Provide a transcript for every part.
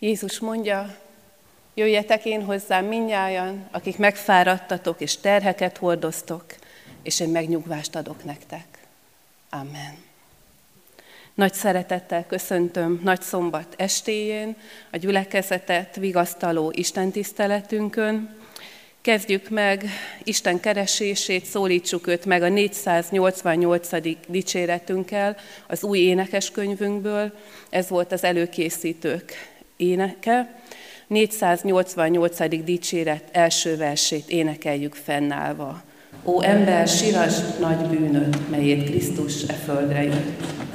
Jézus mondja, jöjjetek én hozzám minnyájan, akik megfáradtatok és terheket hordoztok, és én megnyugvást adok nektek. Amen. Nagy szeretettel köszöntöm nagy szombat estéjén a gyülekezetet vigasztaló Isten tiszteletünkön. Kezdjük meg Isten keresését, szólítsuk őt meg a 488. dicséretünkkel az új énekeskönyvünkből. Ez volt az előkészítők éneke. 488. dicséret első versét énekeljük fennállva. Ó ember, sirasd nagy bűnöt, melyét Krisztus e földre jött.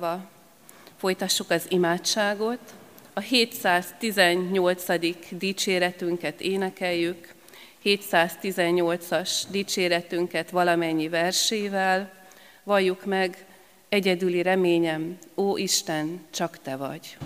Elfoglalva folytassuk az imádságot. A 718. dicséretünket énekeljük, 718-as dicséretünket valamennyi versével, valljuk meg, egyedüli reményem, ó Isten, csak Te vagy.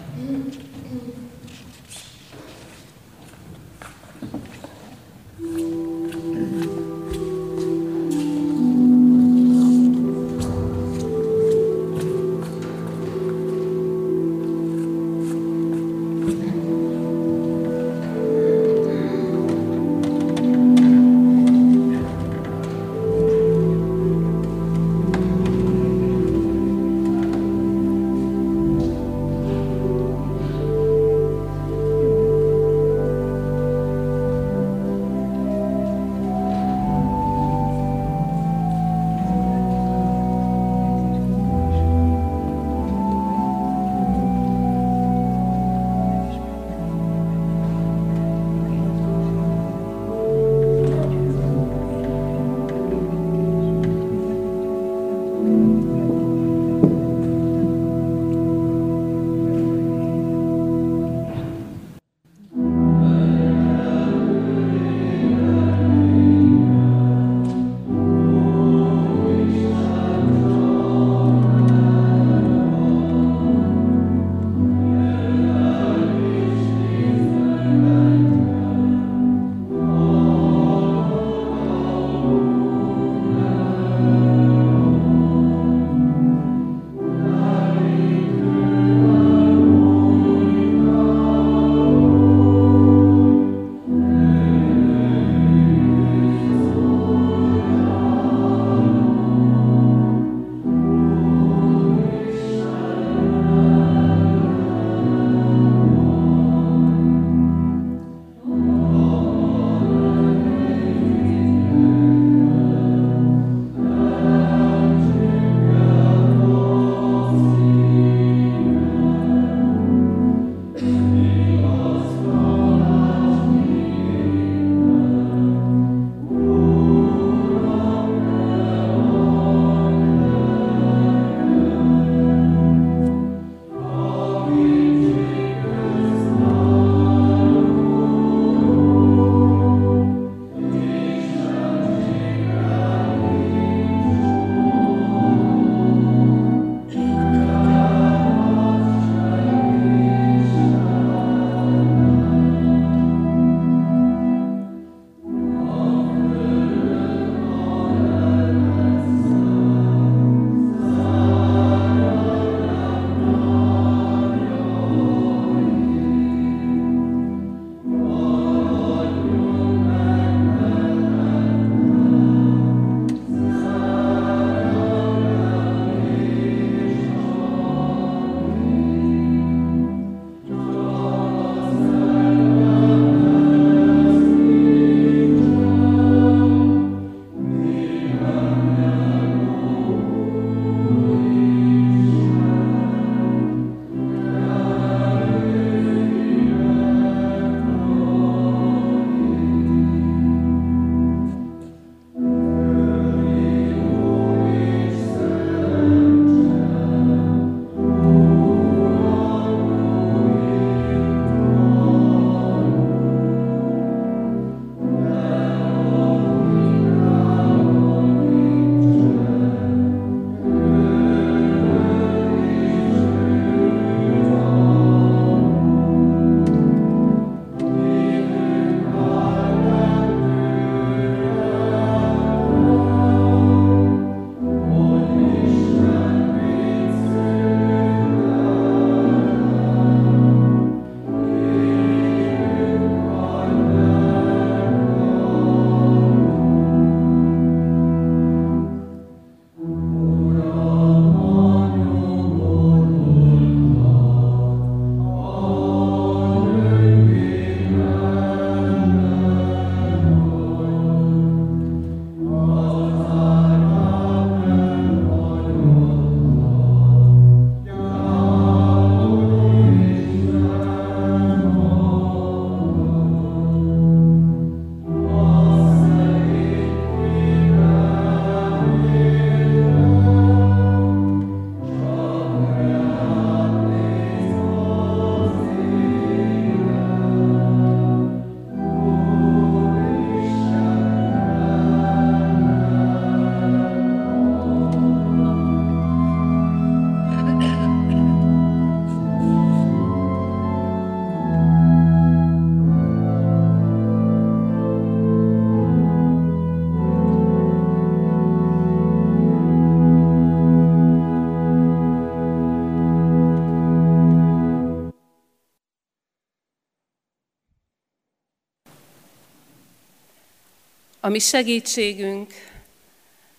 A mi segítségünk,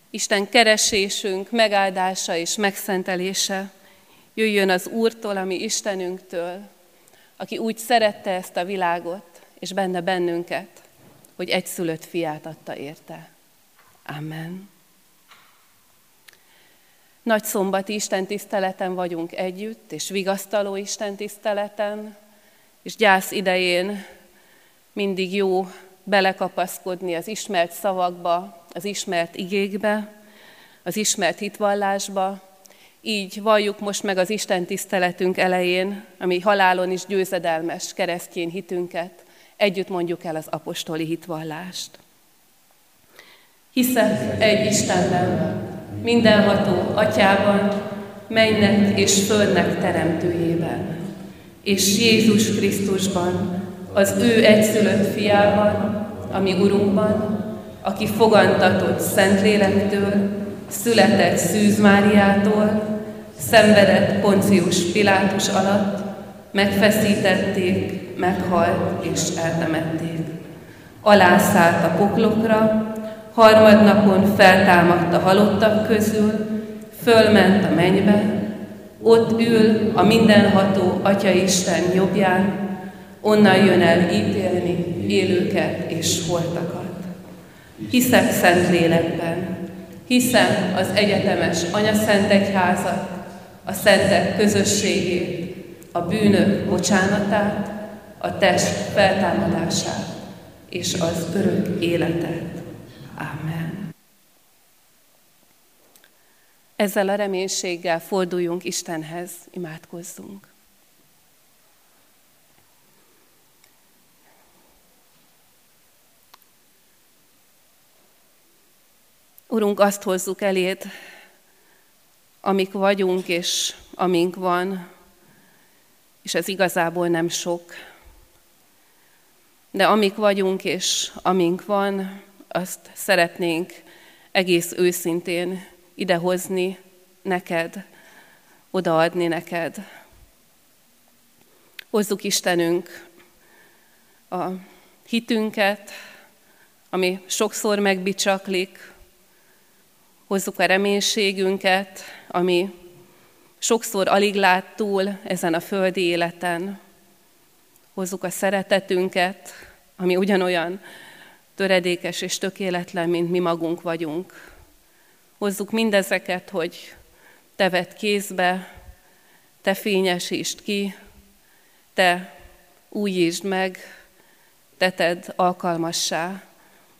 Isten keresésünk, megáldása és megszentelése jöjjön az Úrtól, ami Istenünktől, aki úgy szerette ezt a világot, és benne bennünket, hogy egy szülött fiát adta érte. Amen. Nagy szombati Isten tiszteleten vagyunk együtt, és vigasztaló Isten tiszteleten, és gyász idején mindig jó belekapaszkodni az ismert szavakba, az ismert igékbe, az ismert hitvallásba. Így valljuk most meg az Isten tiszteletünk elején, ami halálon is győzedelmes keresztjén hitünket, együtt mondjuk el az apostoli hitvallást. Hiszek egy Istenben, mindenható atyában, mennek és földnek teremtőjében, és Jézus Krisztusban, az ő egyszülött fiában, ami Urunkban, aki fogantatott Szentlélektől, született Szűz Máriától, szenvedett Poncius Pilátus alatt, megfeszítették, meghalt és eltemették. Alászállt a poklokra, harmadnapon feltámadt a halottak közül, fölment a mennybe, ott ül a mindenható Atya Isten jobbján, onnan jön el ítélni élőket és holtakat. Hiszek szent lélekben, hiszem az egyetemes Szent Egyházat, a szentek közösségét, a bűnök bocsánatát, a test feltámadását és az örök életet. Amen. Ezzel a reménységgel forduljunk Istenhez, imádkozzunk. Urunk, azt hozzuk eléd, amik vagyunk és amink van, és ez igazából nem sok. De amik vagyunk és amink van, azt szeretnénk egész őszintén idehozni neked, odaadni neked. Hozzuk Istenünk a hitünket, ami sokszor megbicsaklik, hozzuk a reménységünket, ami sokszor alig lát túl ezen a földi életen. Hozzuk a szeretetünket, ami ugyanolyan töredékes és tökéletlen, mint mi magunk vagyunk. Hozzuk mindezeket, hogy te vedd kézbe, te fényesítsd ki, te újítsd meg, te tedd alkalmassá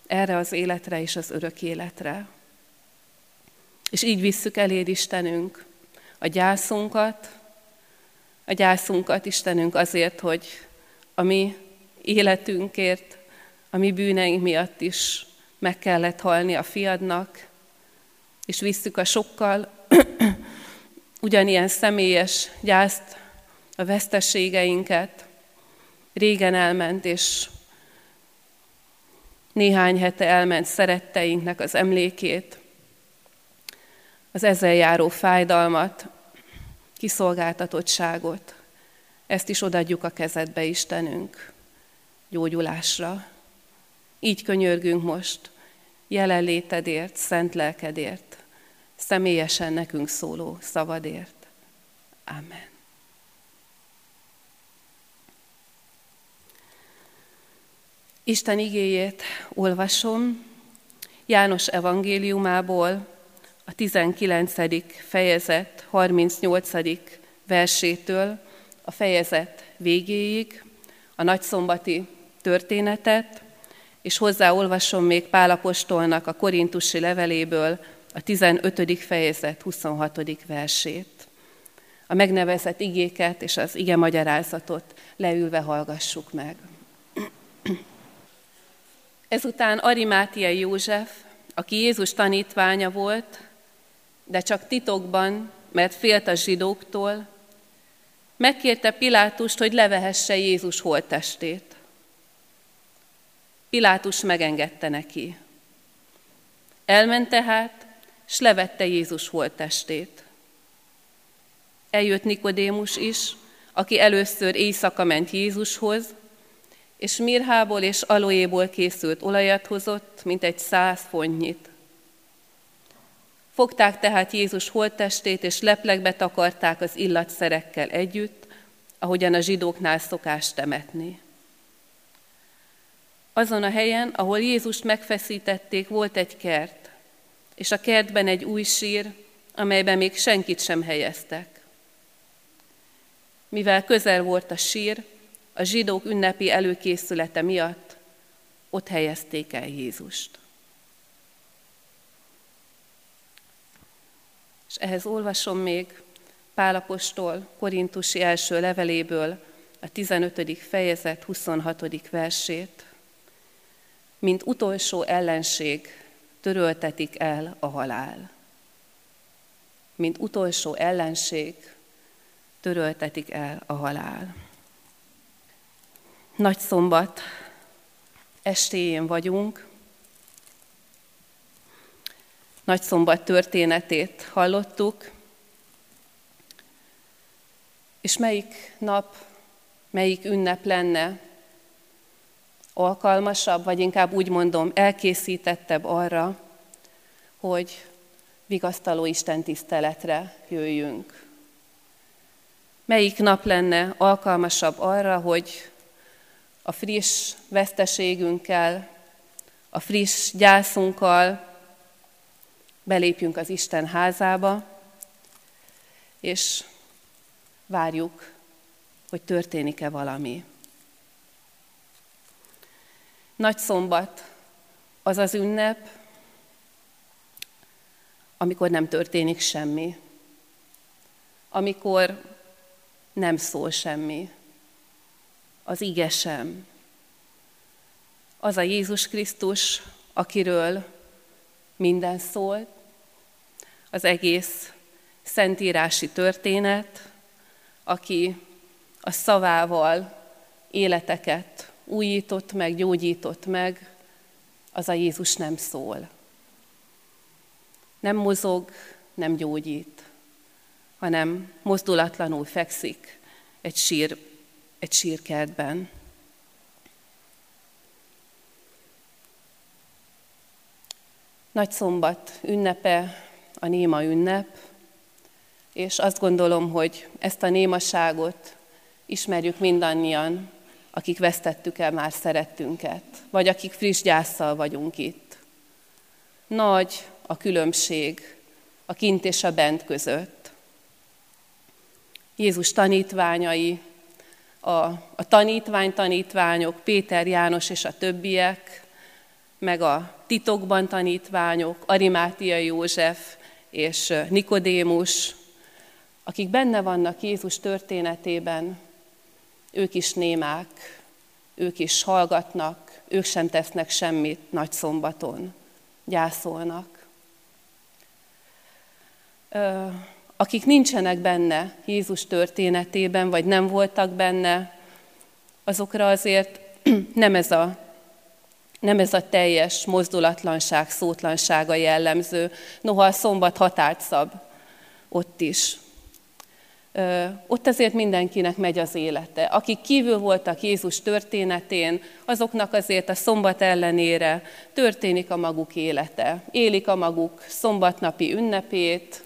erre az életre és az örök életre. És így visszük eléd Istenünk a gyászunkat, a gyászunkat Istenünk azért, hogy a mi életünkért, a mi bűneink miatt is meg kellett halni a fiadnak, és visszük a sokkal ugyanilyen személyes gyászt, a veszteségeinket. Régen elment, és néhány hete elment szeretteinknek az emlékét, az ezzel járó fájdalmat, kiszolgáltatottságot, ezt is odadjuk a kezedbe, Istenünk, gyógyulásra. Így könyörgünk most jelenlétedért, szent lelkedért, személyesen nekünk szóló szavadért. Amen. Isten igéjét olvasom János evangéliumából, a 19. fejezet 38. versétől a fejezet végéig, a nagyszombati történetet, és hozzáolvasom még Pálapostolnak a korintusi leveléből a 15. fejezet 26. versét. A megnevezett igéket és az ige magyarázatot leülve hallgassuk meg. Ezután Arimátiai József, aki Jézus tanítványa volt, de csak titokban, mert félt a zsidóktól, megkérte Pilátust, hogy levehesse Jézus holttestét. Pilátus megengedte neki. Elment tehát, s levette Jézus holttestét. Eljött Nikodémus is, aki először éjszaka ment Jézushoz, és mirhából és aloéból készült olajat hozott, mint egy száz fontnyit. Fogták tehát Jézus holttestét, és leplegbe takarták az illatszerekkel együtt, ahogyan a zsidóknál szokás temetni. Azon a helyen, ahol Jézust megfeszítették, volt egy kert, és a kertben egy új sír, amelyben még senkit sem helyeztek. Mivel közel volt a sír, a zsidók ünnepi előkészülete miatt ott helyezték el Jézust. És ehhez olvasom még Pálapostól Korintusi első leveléből a 15. fejezet 26. versét. Mint utolsó ellenség töröltetik el a halál. Mint utolsó ellenség töröltetik el a halál. Nagy szombat estéjén vagyunk. Nagy szombat történetét hallottuk, és melyik nap, melyik ünnep lenne alkalmasabb, vagy inkább úgy mondom, elkészítettebb arra, hogy vigasztaló Isten tiszteletre jöjjünk. Melyik nap lenne alkalmasabb arra, hogy a friss veszteségünkkel, a friss gyászunkkal belépjünk az Isten házába, és várjuk, hogy történik-e valami. Nagy szombat az az ünnep, amikor nem történik semmi, amikor nem szól semmi, az ige sem. Az a Jézus Krisztus, akiről minden szól, az egész szentírási történet, aki a szavával életeket újított meg, gyógyított meg, az a Jézus nem szól. Nem mozog, nem gyógyít, hanem mozdulatlanul fekszik egy sír egy sírkertben. Nagy szombat ünnepe, a néma ünnep, és azt gondolom, hogy ezt a némaságot ismerjük mindannyian, akik vesztettük el már szerettünket, vagy akik friss gyászsal vagyunk itt. Nagy a különbség a kint és a bent között. Jézus tanítványai a, a tanítvány tanítványok, Péter, János és a többiek, meg a titokban tanítványok, Arimátia József és Nikodémus, akik benne vannak Jézus történetében, ők is némák, ők is hallgatnak, ők sem tesznek semmit nagy szombaton, gyászolnak. akik nincsenek benne Jézus történetében, vagy nem voltak benne, azokra azért nem ez a, nem ez a teljes mozdulatlanság, szótlansága jellemző, noha a szombat határt szab ott is. Ott azért mindenkinek megy az élete. Akik kívül voltak Jézus történetén, azoknak azért a szombat ellenére történik a maguk élete. Élik a maguk szombatnapi ünnepét,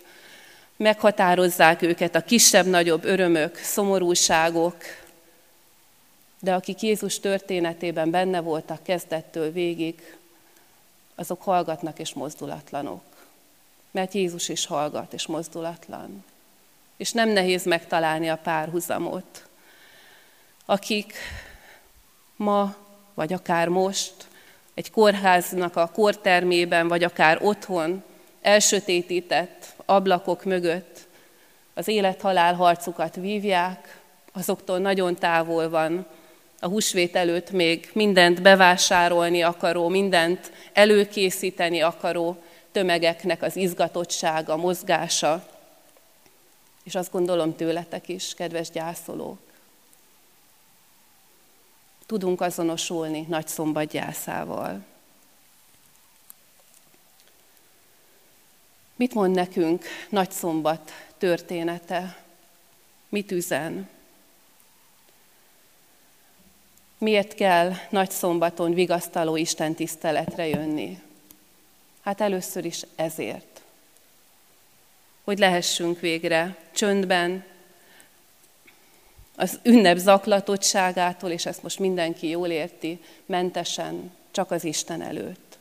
meghatározzák őket a kisebb-nagyobb örömök, szomorúságok, de akik Jézus történetében benne voltak kezdettől végig, azok hallgatnak és mozdulatlanok. Mert Jézus is hallgat és mozdulatlan. És nem nehéz megtalálni a párhuzamot. Akik ma, vagy akár most, egy kórháznak a kórtermében, vagy akár otthon elsötétített ablakok mögött az élet-halál harcukat vívják, azoktól nagyon távol van a húsvét előtt még mindent bevásárolni akaró, mindent előkészíteni akaró tömegeknek az izgatottsága, mozgása. És azt gondolom tőletek is, kedves gyászolók. Tudunk azonosulni nagy szombat gyászával. Mit mond nekünk Nagy Szombat története? Mit üzen? Miért kell nagy szombaton vigasztaló Isten tiszteletre jönni? Hát először is ezért. Hogy lehessünk végre csöndben, az ünnep zaklatottságától, és ezt most mindenki jól érti, mentesen, csak az Isten előtt.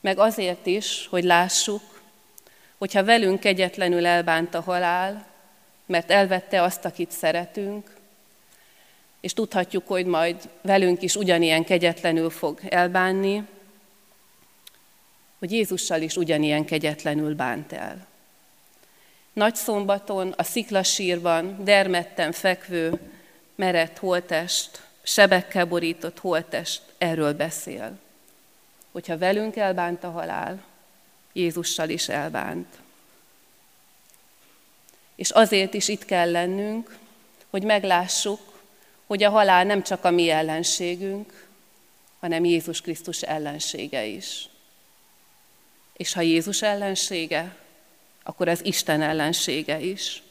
Meg azért is, hogy lássuk, hogyha velünk kegyetlenül elbánt a halál, mert elvette azt, akit szeretünk, és tudhatjuk, hogy majd velünk is ugyanilyen kegyetlenül fog elbánni, hogy Jézussal is ugyanilyen kegyetlenül bánt el. Nagy szombaton, a sziklasírban, dermedten fekvő, merett holtest, sebekkel borított holtest erről beszél. Hogyha velünk elbánt a halál, Jézussal is elbánt. És azért is itt kell lennünk, hogy meglássuk, hogy a halál nem csak a mi ellenségünk, hanem Jézus Krisztus ellensége is. És ha Jézus ellensége, akkor az Isten ellensége is.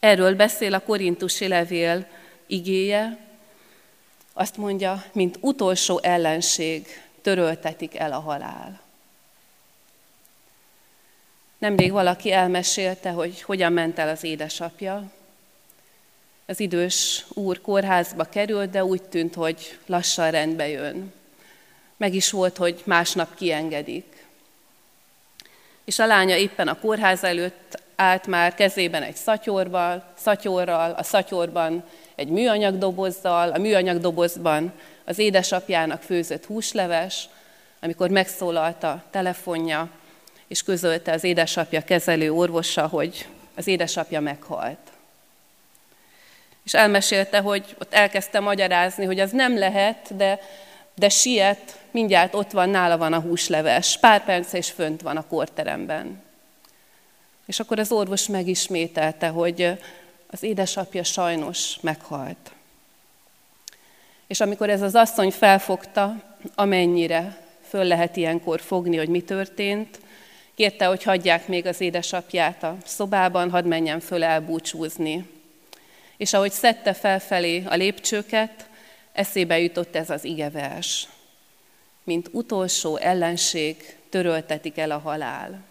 Erről beszél a korintusi levél igéje, azt mondja, mint utolsó ellenség töröltetik el a halál. Nemrég valaki elmesélte, hogy hogyan ment el az édesapja. Az idős úr kórházba került, de úgy tűnt, hogy lassan rendbe jön. Meg is volt, hogy másnap kiengedik. És a lánya éppen a kórház előtt állt már kezében egy szatyorval, szatyorral, a szatyorban egy műanyag dobozzal, a műanyag dobozban az édesapjának főzött húsleves, amikor megszólalt a telefonja, és közölte az édesapja kezelő orvosa, hogy az édesapja meghalt. És elmesélte, hogy ott elkezdte magyarázni, hogy az nem lehet, de, de siet, mindjárt ott van, nála van a húsleves, pár perc és fönt van a korteremben. És akkor az orvos megismételte, hogy az édesapja sajnos meghalt. És amikor ez az asszony felfogta, amennyire föl lehet ilyenkor fogni, hogy mi történt, kérte, hogy hagyják még az édesapját a szobában, hadd menjen föl elbúcsúzni. És ahogy szedte felfelé a lépcsőket, eszébe jutott ez az igevers. Mint utolsó ellenség töröltetik el a halál.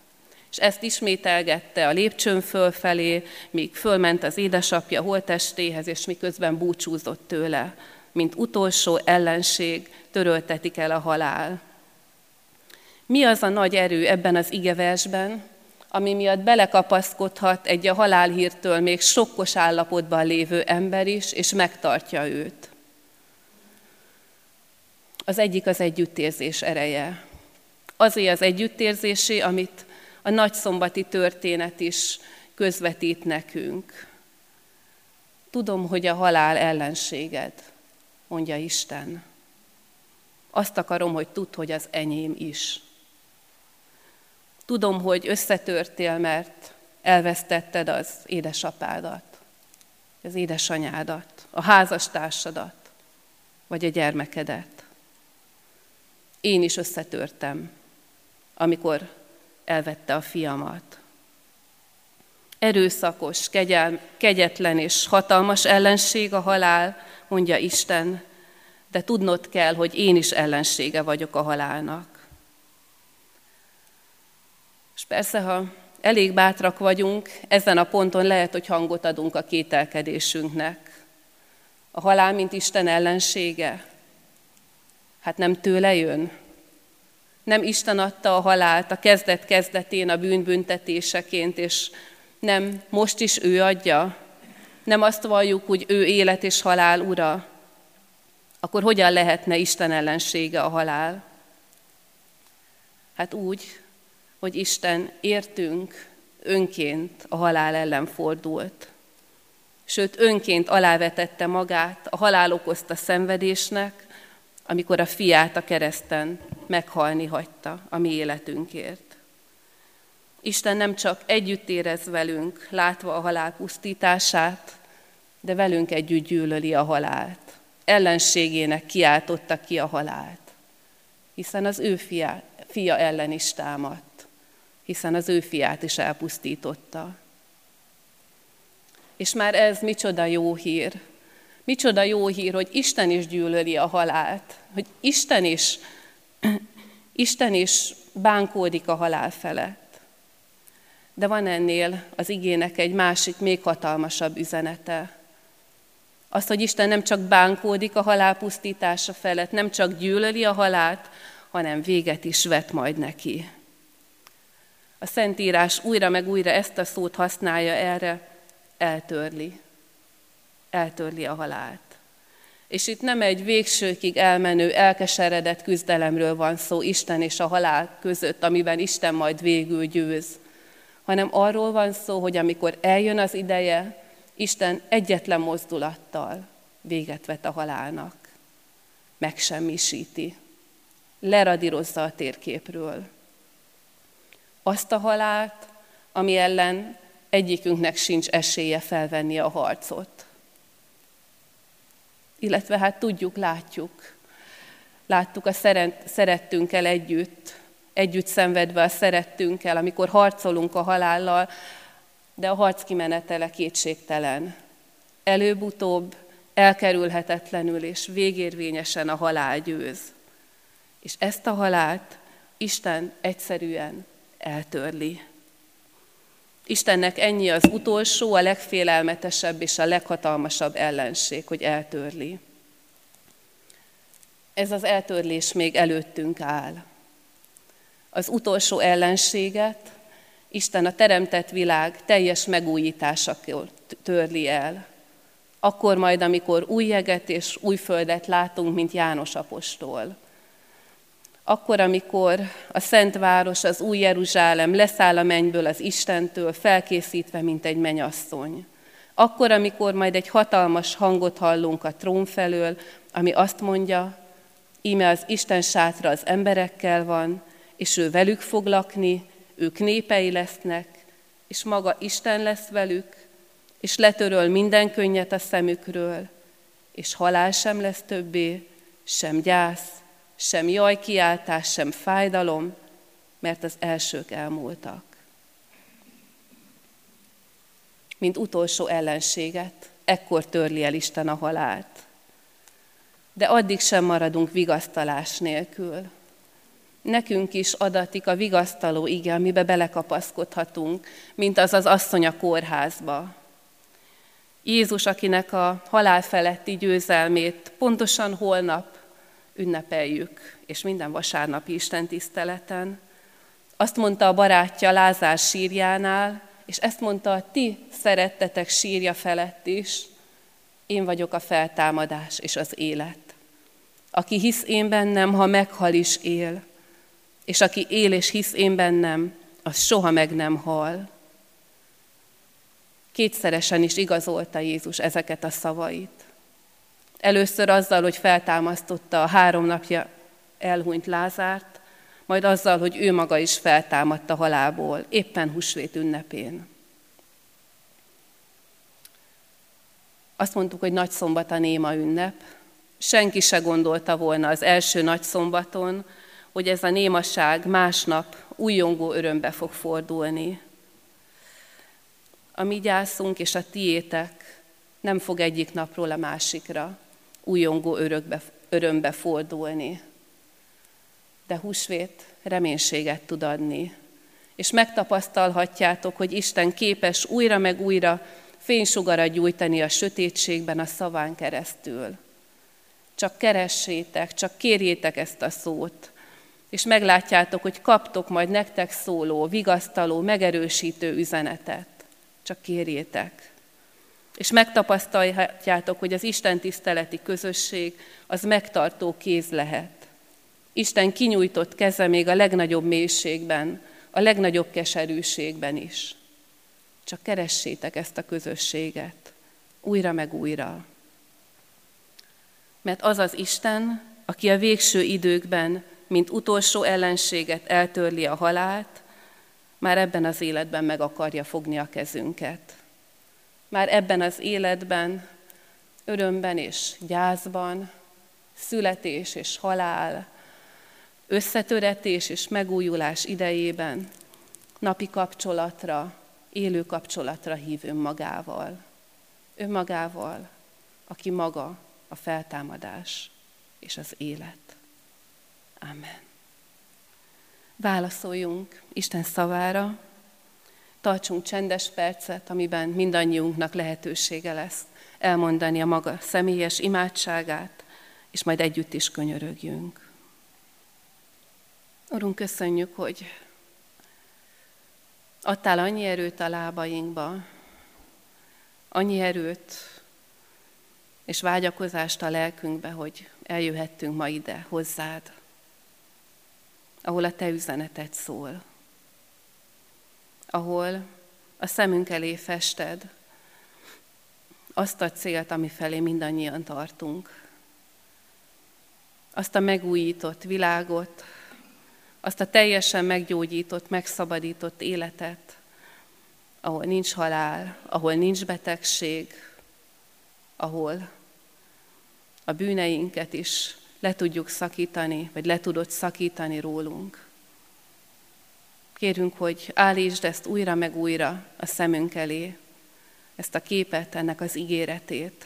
És ezt ismételgette a lépcsőn fölfelé, míg fölment az édesapja holtestéhez, és miközben búcsúzott tőle. Mint utolsó ellenség töröltetik el a halál. Mi az a nagy erő ebben az igeversben, ami miatt belekapaszkodhat egy a halálhírtől még sokkos állapotban lévő ember is, és megtartja őt? Az egyik az együttérzés ereje. Azért az együttérzésé, amit a nagyszombati történet is közvetít nekünk. Tudom, hogy a halál ellenséged, mondja Isten. Azt akarom, hogy tudd, hogy az enyém is. Tudom, hogy összetörtél, mert elvesztetted az édesapádat, az édesanyádat, a házastársadat, vagy a gyermekedet. Én is összetörtem, amikor elvette a fiamat. Erőszakos, kegyel, kegyetlen és hatalmas ellenség a halál, mondja Isten, de tudnod kell, hogy én is ellensége vagyok a halálnak. Persze, ha elég bátrak vagyunk, ezen a ponton lehet, hogy hangot adunk a kételkedésünknek. A halál, mint Isten ellensége, hát nem tőle jön, nem Isten adta a halált a kezdet kezdetén a bűnbüntetéseként, és nem most is ő adja, nem azt valljuk, hogy ő élet és halál ura, akkor hogyan lehetne Isten ellensége a halál? Hát úgy, hogy Isten értünk önként a halál ellen fordult. Sőt, önként alávetette magát a halál okozta szenvedésnek, amikor a fiát a kereszten meghalni hagyta a mi életünkért. Isten nem csak együtt érez velünk, látva a halál pusztítását, de velünk együtt gyűlöli a halált. Ellenségének kiáltotta ki a halált, hiszen az ő fia, fia ellen is támadt, hiszen az ő fiát is elpusztította. És már ez micsoda jó hír, Micsoda jó hír, hogy Isten is gyűlöli a halált, hogy Isten is, Isten is bánkódik a halál felett. De van ennél az igének egy másik, még hatalmasabb üzenete. Az, hogy Isten nem csak bánkódik a halál pusztítása felett, nem csak gyűlöli a halált, hanem véget is vet majd neki. A Szentírás újra meg újra ezt a szót használja erre, eltörli. Eltörli a halált. És itt nem egy végsőkig elmenő, elkeseredett küzdelemről van szó Isten és a halál között, amiben Isten majd végül győz, hanem arról van szó, hogy amikor eljön az ideje, Isten egyetlen mozdulattal véget vet a halálnak, megsemmisíti, leradírozza a térképről. Azt a halált, ami ellen egyikünknek sincs esélye felvenni a harcot. Illetve hát tudjuk, látjuk, láttuk a szerettünkkel együtt, együtt szenvedve a szerettünkkel, amikor harcolunk a halállal, de a harc kimenetele kétségtelen. Előbb-utóbb elkerülhetetlenül és végérvényesen a halál győz. És ezt a halált Isten egyszerűen eltörli. Istennek ennyi az utolsó, a legfélelmetesebb és a leghatalmasabb ellenség, hogy eltörli. Ez az eltörlés még előttünk áll. Az utolsó ellenséget Isten a teremtett világ teljes megújításakor törli el. Akkor majd, amikor új jeget és új földet látunk, mint János apostol akkor, amikor a Szent Város, az új Jeruzsálem leszáll a mennyből az Istentől, felkészítve, mint egy menyasszony. Akkor, amikor majd egy hatalmas hangot hallunk a trón felől, ami azt mondja, íme az Isten sátra az emberekkel van, és ő velük fog lakni, ők népei lesznek, és maga Isten lesz velük, és letöröl minden könnyet a szemükről, és halál sem lesz többé, sem gyász, sem jajkiáltás, sem fájdalom, mert az elsők elmúltak. Mint utolsó ellenséget, ekkor törli el Isten a halált. De addig sem maradunk vigasztalás nélkül. Nekünk is adatik a vigasztaló ige, amibe belekapaszkodhatunk, mint az az asszony a kórházba. Jézus, akinek a halál feletti győzelmét pontosan holnap ünnepeljük, és minden vasárnapi Isten tiszteleten. Azt mondta a barátja Lázár sírjánál, és ezt mondta a ti szerettetek sírja felett is, én vagyok a feltámadás és az élet. Aki hisz én bennem, ha meghal is él, és aki él és hisz én bennem, az soha meg nem hal. Kétszeresen is igazolta Jézus ezeket a szavait. Először azzal, hogy feltámasztotta a három napja elhunyt Lázárt, majd azzal, hogy ő maga is feltámadta halálból, éppen húsvét ünnepén. Azt mondtuk, hogy nagy szombat a néma ünnep. Senki se gondolta volna az első nagy szombaton, hogy ez a némaság másnap újongó örömbe fog fordulni. A mi gyászunk és a tiétek nem fog egyik napról a másikra újongó örökbe, örömbe fordulni. De húsvét reménységet tud adni. És megtapasztalhatjátok, hogy Isten képes újra meg újra fénysugarat gyújtani a sötétségben a szaván keresztül. Csak keressétek, csak kérjétek ezt a szót, és meglátjátok, hogy kaptok majd nektek szóló, vigasztaló, megerősítő üzenetet. Csak kérjétek és megtapasztalhatjátok, hogy az Isten tiszteleti közösség az megtartó kéz lehet. Isten kinyújtott keze még a legnagyobb mélységben, a legnagyobb keserűségben is. Csak keressétek ezt a közösséget, újra meg újra. Mert az az Isten, aki a végső időkben, mint utolsó ellenséget eltörli a halált, már ebben az életben meg akarja fogni a kezünket már ebben az életben, örömben és gyászban, születés és halál, összetöretés és megújulás idejében napi kapcsolatra, élő kapcsolatra hív önmagával. Önmagával, aki maga a feltámadás és az élet. Amen. Válaszoljunk Isten szavára, tartsunk csendes percet, amiben mindannyiunknak lehetősége lesz elmondani a maga személyes imádságát, és majd együtt is könyörögjünk. Urunk, köszönjük, hogy adtál annyi erőt a lábainkba, annyi erőt és vágyakozást a lelkünkbe, hogy eljöhettünk ma ide hozzád, ahol a te üzeneted szól, ahol a szemünk elé fested azt a célt, ami felé mindannyian tartunk. Azt a megújított világot, azt a teljesen meggyógyított, megszabadított életet, ahol nincs halál, ahol nincs betegség, ahol a bűneinket is le tudjuk szakítani, vagy le tudod szakítani rólunk. Kérünk, hogy állítsd ezt újra meg újra a szemünk elé, ezt a képet, ennek az ígéretét.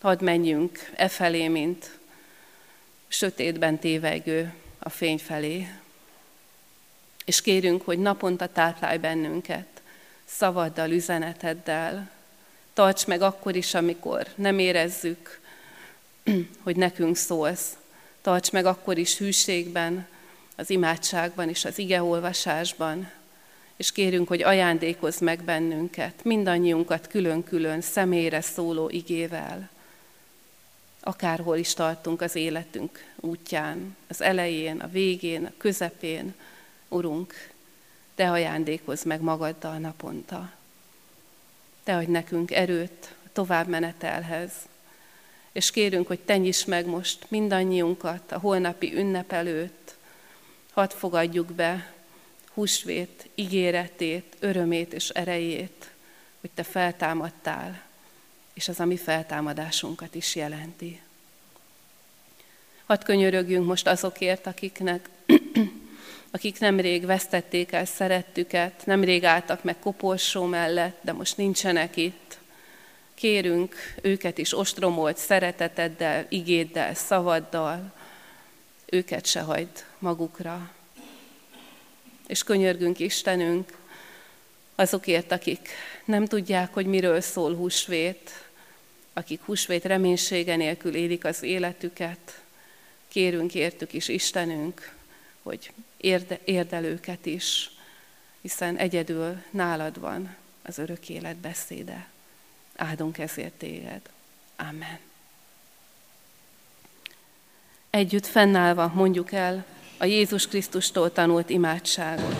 Hadd menjünk e felé, mint sötétben tévegő a fény felé. És kérünk, hogy naponta táplálj bennünket szavaddal, üzeneteddel. Tarts meg akkor is, amikor nem érezzük, hogy nekünk szólsz. Tarts meg akkor is hűségben, az imádságban és az igeolvasásban, és kérünk, hogy ajándékozz meg bennünket, mindannyiunkat külön-külön személyre szóló igével, akárhol is tartunk az életünk útján, az elején, a végén, a közepén, Urunk, Te ajándékozz meg magaddal naponta. Te adj nekünk erőt a tovább menetelhez, és kérünk, hogy Te meg most mindannyiunkat a holnapi ünnep előtt, hadd fogadjuk be húsvét ígéretét, örömét és erejét, hogy Te feltámadtál, és az a mi feltámadásunkat is jelenti. Hadd könyörögjünk most azokért, akiknek, akik nemrég vesztették el szerettüket, nemrég álltak meg koporsó mellett, de most nincsenek itt. Kérünk őket is ostromolt szereteteddel, igéddel, szavaddal, őket se hagyd magukra. És könyörgünk Istenünk azokért, akik nem tudják, hogy miről szól húsvét, akik húsvét reménysége nélkül élik az életüket, kérünk értük is Istenünk, hogy érde, érdelőket is, hiszen egyedül nálad van az örök élet beszéde. Áldunk ezért téged. Amen. Együtt fennállva mondjuk el a Jézus Krisztustól tanult imádságot.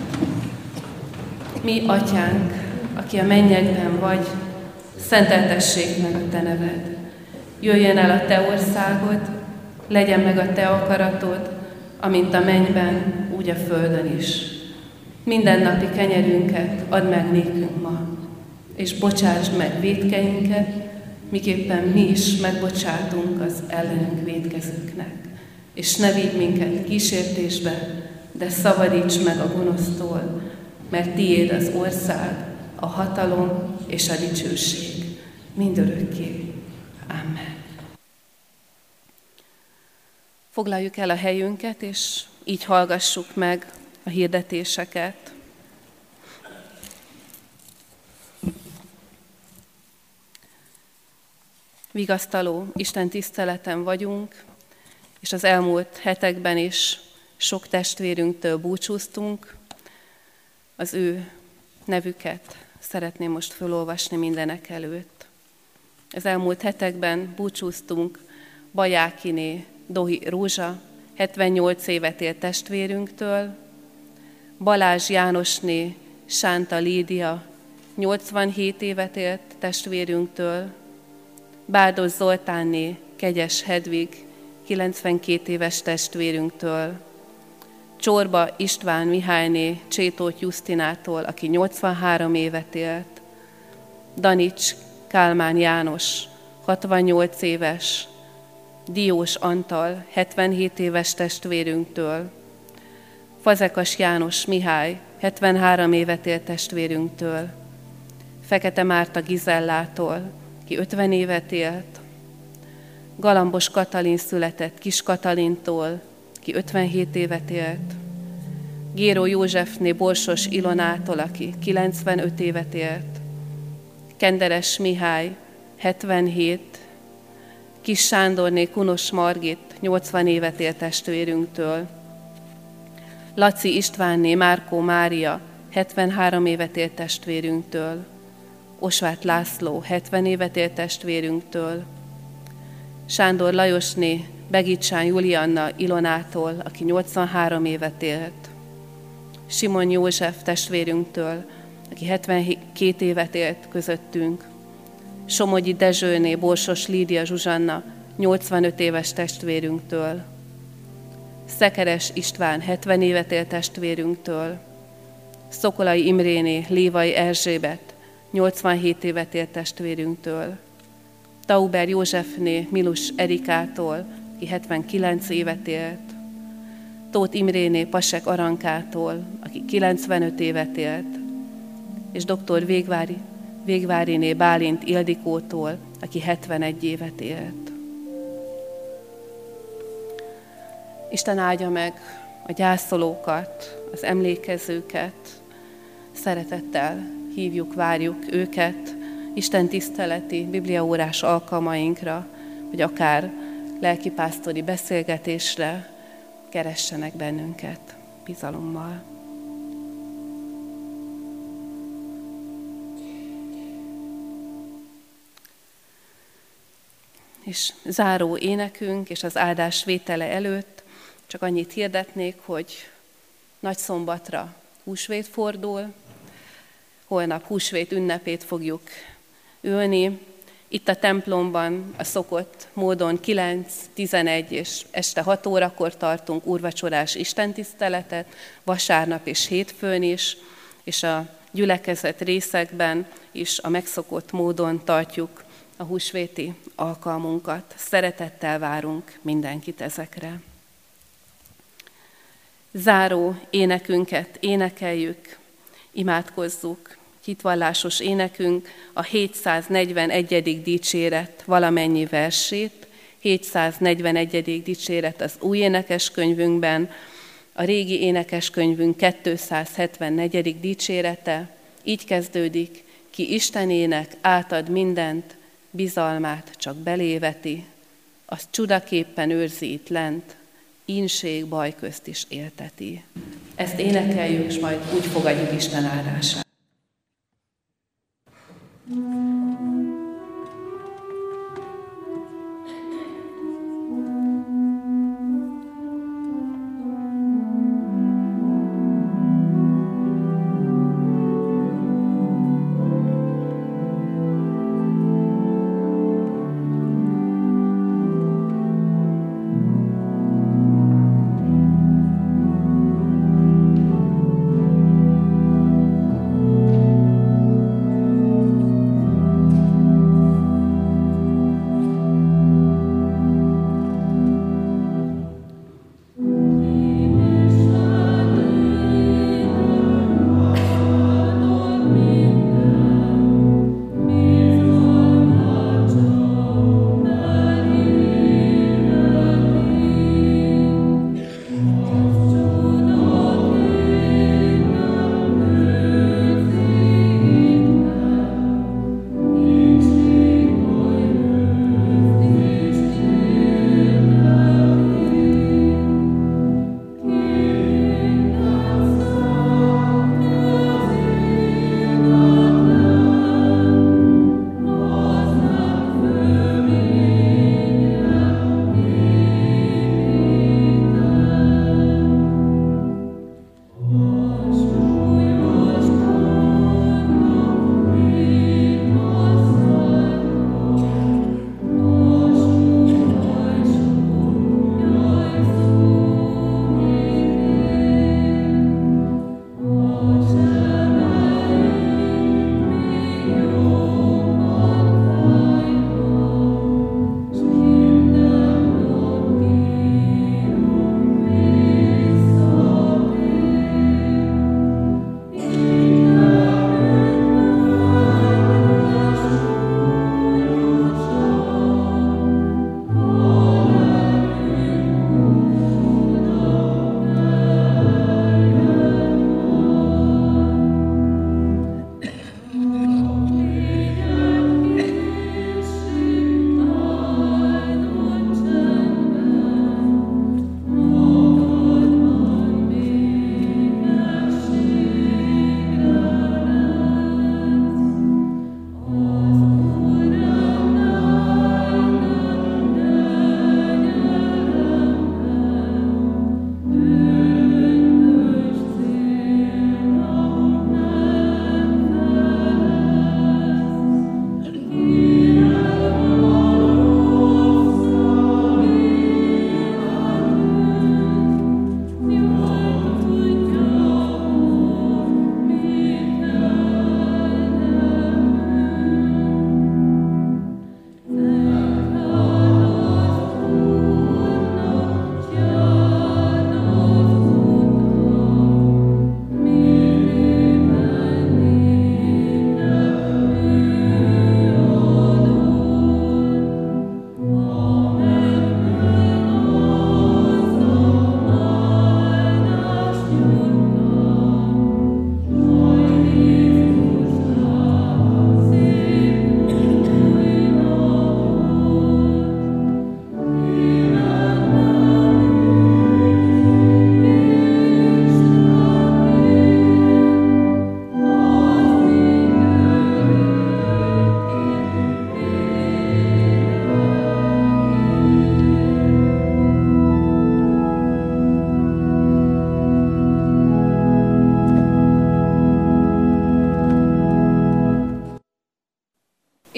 Mi, Atyánk, aki a mennyekben vagy, szenteltessék meg a Te neved. Jöjjön el a Te országod, legyen meg a Te akaratod, amint a mennyben, úgy a földön is. Minden napi kenyerünket add meg nékünk ma, és bocsásd meg védkeinket, miképpen mi is megbocsátunk az ellenünk védkezőknek. És ne vigy minket kísértésbe, de szabadíts meg a gonosztól, mert tiéd az ország, a hatalom és a dicsőség mindörökké. Amen. Foglaljuk el a helyünket, és így hallgassuk meg a hirdetéseket. Vigasztaló Isten tiszteleten vagyunk, és az elmúlt hetekben is sok testvérünktől búcsúztunk. Az ő nevüket szeretném most felolvasni mindenek előtt. Az elmúlt hetekben búcsúztunk Bajákiné Dohi Rózsa, 78 évet élt testvérünktől, Balázs Jánosné Sánta Lídia, 87 évet élt testvérünktől, Bárdos Zoltánné Kegyes Hedvig, 92 éves testvérünktől, Csorba István Mihályné Csétót Justinától, aki 83 évet élt, Danics Kálmán János, 68 éves, Diós Antal, 77 éves testvérünktől, Fazekas János Mihály, 73 évet élt testvérünktől, Fekete Márta Gizellától, ki 50 évet élt, Galambos Katalin született Kis Katalintól, ki 57 évet élt, Géró Józsefné Borsos Ilonától, aki 95 évet élt, Kenderes Mihály 77, Kis Sándorné Kunos Margit 80 évet élt testvérünktől, Laci Istvánné Márkó Mária 73 évet élt testvérünktől, Osvát László 70 évet élt testvérünktől, Sándor Lajosné Begicsán Julianna Ilonától, aki 83 évet élt, Simon József testvérünktől, aki 72 évet élt közöttünk, Somogyi Dezsőné Borsos Lídia Zsuzsanna 85 éves testvérünktől, Szekeres István 70 évet élt testvérünktől, Szokolai Imréné Lévai Erzsébet 87 évet élt testvérünktől, Tauber Józsefné Milus Erikától, aki 79 évet élt, Tóth Imréné Pasek Arankától, aki 95 évet élt, és dr. Végvári, Végváriné Bálint Ildikótól, aki 71 évet élt. Isten áldja meg a gyászolókat, az emlékezőket, szeretettel hívjuk, várjuk őket Isten tiszteleti, bibliaórás alkalmainkra, vagy akár lelkipásztori beszélgetésre, keressenek bennünket bizalommal. És záró énekünk és az áldás vétele előtt csak annyit hirdetnék, hogy nagy szombatra húsvét fordul, holnap húsvét ünnepét fogjuk ülni, itt a templomban a szokott módon 9, 11 és este 6 órakor tartunk úrvacsorás istentiszteletet, vasárnap és hétfőn is, és a gyülekezet részekben is a megszokott módon tartjuk a húsvéti alkalmunkat. Szeretettel várunk mindenkit ezekre. Záró énekünket énekeljük, imádkozzuk hitvallásos énekünk a 741. dicséret valamennyi versét, 741. dicséret az új énekeskönyvünkben, a régi énekeskönyvünk 274. dicsérete, így kezdődik, ki Istenének átad mindent, bizalmát csak beléveti, azt csudaképpen őrzi itt lent, ínség baj közt is élteti. Ezt énekeljük, és majd úgy fogadjuk Isten áldását. Música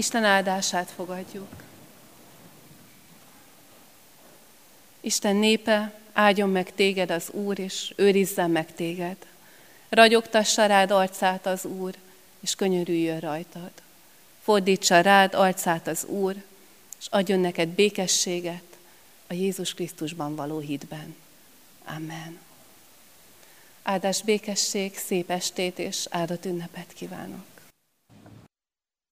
Isten áldását fogadjuk. Isten népe, áldjon meg téged az Úr, és őrizzen meg téged. Ragyogtassa rád arcát az Úr, és könyörüljön rajtad. Fordítsa rád arcát az Úr, és adjon neked békességet a Jézus Krisztusban való hitben. Amen. Áldás békesség, szép estét és áldott ünnepet kívánok!